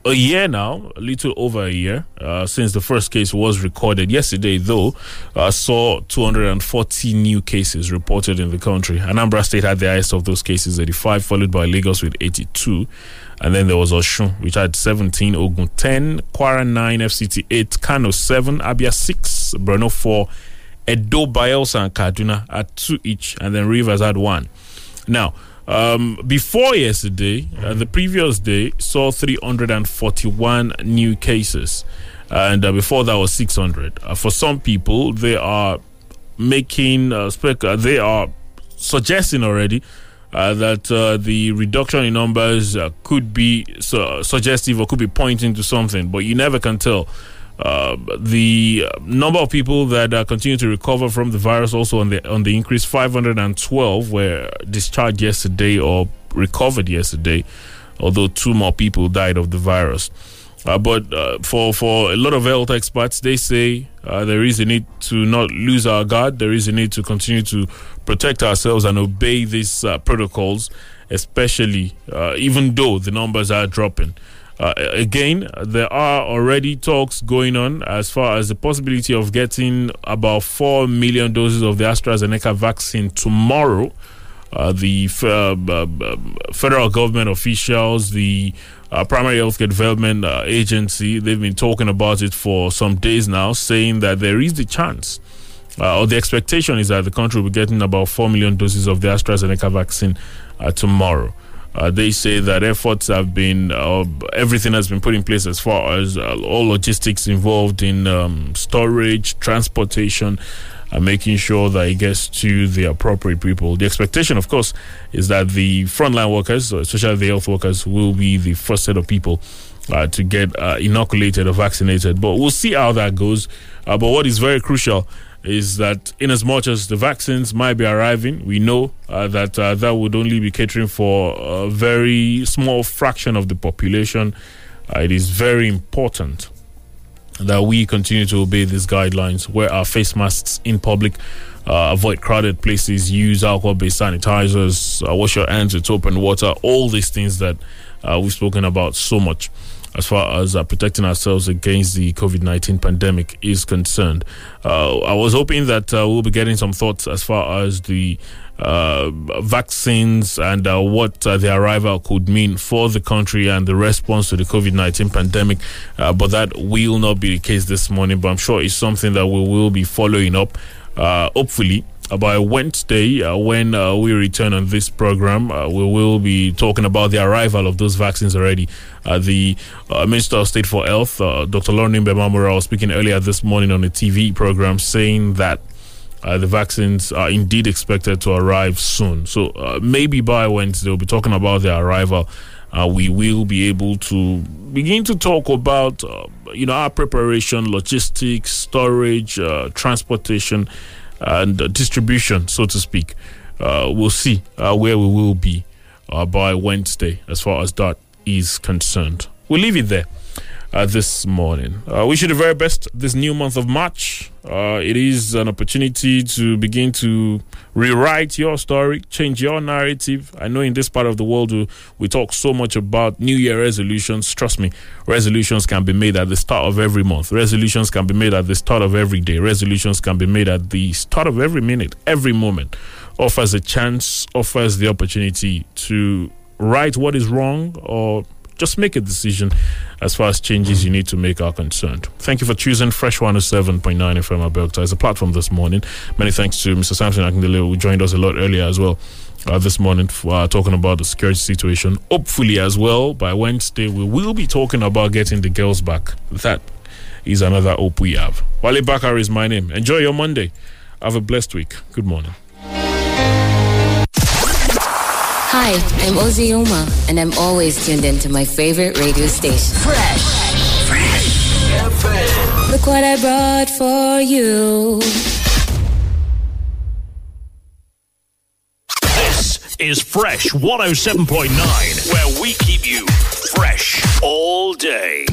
a year now, a little over a year, uh, since the first case was recorded. Yesterday, though, uh, saw 240 new cases reported in the country. Anambra State had the highest of those cases, 85, followed by Lagos with 82. And then there was Osun, which had 17, Ogun 10, Kwara 9, FCT 8, Kano 7, Abia 6, Borno 4, Edo, Bayelsa, and Kaduna at 2 each, and then Rivers had 1. Now, um, before yesterday, uh, the previous day saw 341 new cases, and uh, before that was 600. Uh, for some people, they are making uh, spec- uh, they are suggesting already uh, that uh, the reduction in numbers uh, could be su- suggestive or could be pointing to something, but you never can tell. Uh, the number of people that uh, continue to recover from the virus also on the on the increase 512 were discharged yesterday or recovered yesterday although two more people died of the virus. Uh, but uh, for for a lot of health experts they say uh, there is a need to not lose our guard. There is a need to continue to protect ourselves and obey these uh, protocols especially even though the numbers are dropping uh, again, there are already talks going on as far as the possibility of getting about 4 million doses of the AstraZeneca vaccine tomorrow. Uh, the uh, federal government officials, the uh, primary healthcare development uh, agency, they've been talking about it for some days now, saying that there is the chance. Uh, or the expectation is that the country will be getting about 4 million doses of the AstraZeneca vaccine tomorrow. Uh, they say that efforts have been, uh, everything has been put in place as far as uh, all logistics involved in um, storage, transportation, and making sure that it gets to the appropriate people. The expectation, of course, is that the frontline workers, especially the health workers, will be the first set of people. Uh, to get uh, inoculated or vaccinated, but we'll see how that goes. Uh, but what is very crucial is that in as much as the vaccines might be arriving, we know uh, that uh, that would only be catering for a very small fraction of the population. Uh, it is very important that we continue to obey these guidelines, wear our face masks in public, uh, avoid crowded places, use alcohol-based sanitizers, uh, wash your hands with soap and water. All these things that uh, we've spoken about so much as far as uh, protecting ourselves against the COVID 19 pandemic is concerned. Uh, I was hoping that uh, we'll be getting some thoughts as far as the uh, vaccines and uh, what uh, the arrival could mean for the country and the response to the COVID 19 pandemic. but that will not be the case this morning, but I'm sure it's something that we will be following up, hopefully by Wednesday, uh, when uh, we return on this program, uh, we will be talking about the arrival of those vaccines already. the Minister of State for Health, Dr. Olorunnimbe Mamora, was speaking earlier this morning on a TV program saying that uh, the vaccines are indeed expected to arrive soon. So uh, maybe by Wednesday, we'll be talking about their arrival. Uh, we will be able to begin to talk about, you know, our preparation, logistics, storage, transportation and uh, distribution, so to speak. Uh, we'll see uh, where we will be by Wednesday as far as that is concerned. We'll leave it there. Uh, this morning. Uh, wish you the very best this new month of March. Uh, it is an opportunity to begin to rewrite your story, change your narrative. I know in this part of the world we, we talk so much about New Year resolutions. Trust me, resolutions can be made at the start of every month. Resolutions can be made at the start of every day. Resolutions can be made at the start of every minute, every moment. Offers a chance, offers the opportunity to right what is wrong or just make a decision as far as changes you need to make are concerned. Thank you for choosing Fresh 107.9 FM Abeokuta as a platform this morning. Many thanks to Mr. Samson Akindele, who joined us a lot earlier as well. Uh, this morning, uh, talking about the security situation. Hopefully, as well, by Wednesday, we will be talking about getting the girls back. That is another hope we have. Wale Bakar is my name. Enjoy your Monday. Have a blessed week. Good morning. Hi, I'm Ozzy Uma, and I'm always tuned into my favorite radio station. Fresh. Fresh. FM. Look what I brought for you. This is Fresh 107.9, where we keep you fresh all day.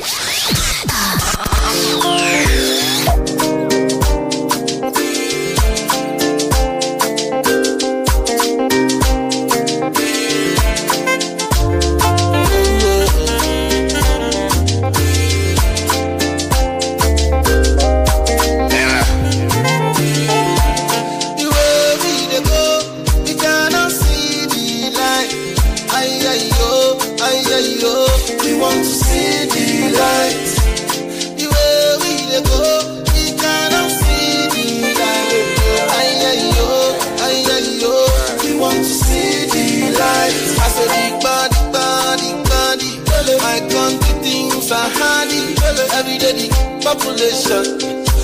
Population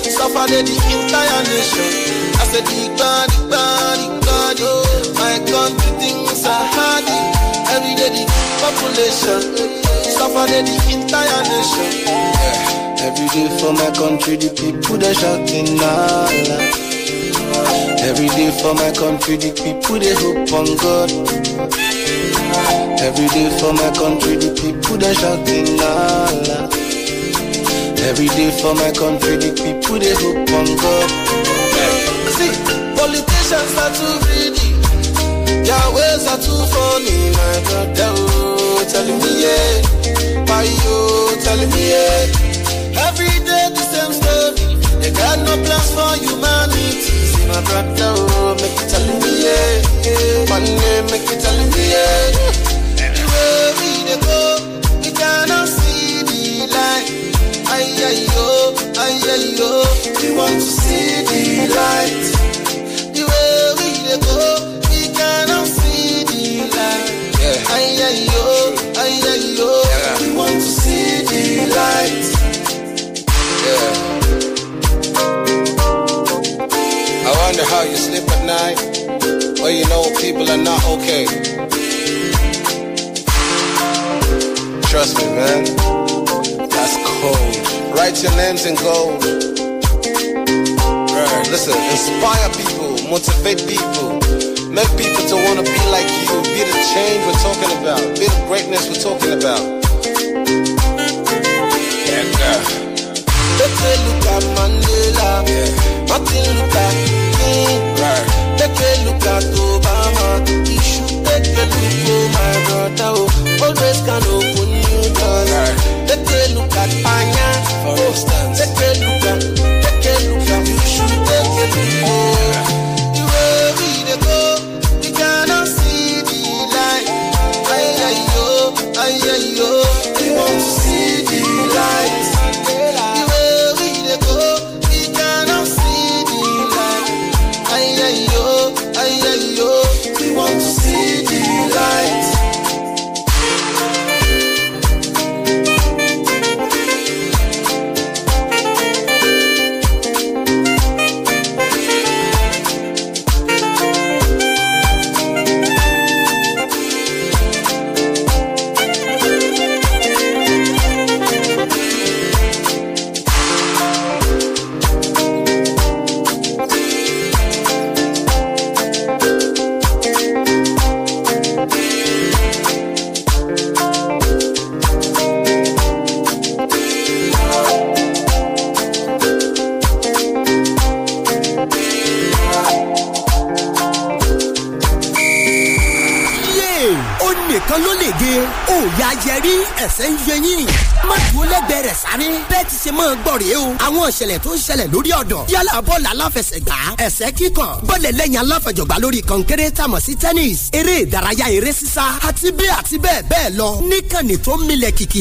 suffer the entire nation. I said the body, body, body. My country things are hardy. Every day the population suffer the entire nation. Yeah. Every day for my country, the people they shouting Allah. Every day for my country, the people they hope on God. Every day for my country, the people they shouting Allah. Every day for my country, the people they hope on God. See, politicians are too greedy. Their ways are too funny, my brother. Oh, telling me yeah, why you telling me yeah? Every day the same story. They got no plans for humanity. See my brother, make it telling me yeah. One day make it telling me yeah. We want to see the light. The way we go, we cannot see the light. Yeah. Ay ay yo, ay ay yo, we want to see the light. Yeah. I wonder how you sleep at night Well, you know people are not okay. Trust me, man. That's cold. Write your names in gold. Listen, inspire people, motivate people, make people to want to be like you, be the change we're talking about, be the greatness we're talking about. And uh, look at Mandela, Martin Luther King, right. Look at Obama, you should take a look, oh my brother, oh, always can open new doors. Right. Take a look at Panya, for instance. Take a ẹsẹ̀ ń yẹyìn má dúró lẹ́gbẹ̀ẹ́ rẹ̀ sáré. Bẹ́ẹ̀ ti ṣe máa gbọ́ rèé o. Àwọn ìṣẹ̀lẹ̀ tó ń ṣẹlẹ̀ lórí ọ̀dọ̀. Yálà bọ́ọ̀lù aláfẹsẹ̀gbá ẹsẹ̀ kíkàn bọ́ọ̀lù lẹ́yìn aláfẹjọ̀gbá lórí kọ̀ǹkẹ́rẹ́ tàmọ̀ sí tennis eré ìdárayá eré sísá àti bẹ́ẹ̀ àti bẹ́ẹ̀ bẹ́ẹ̀ lọ. Níkànnì tó milẹ̀ kìkì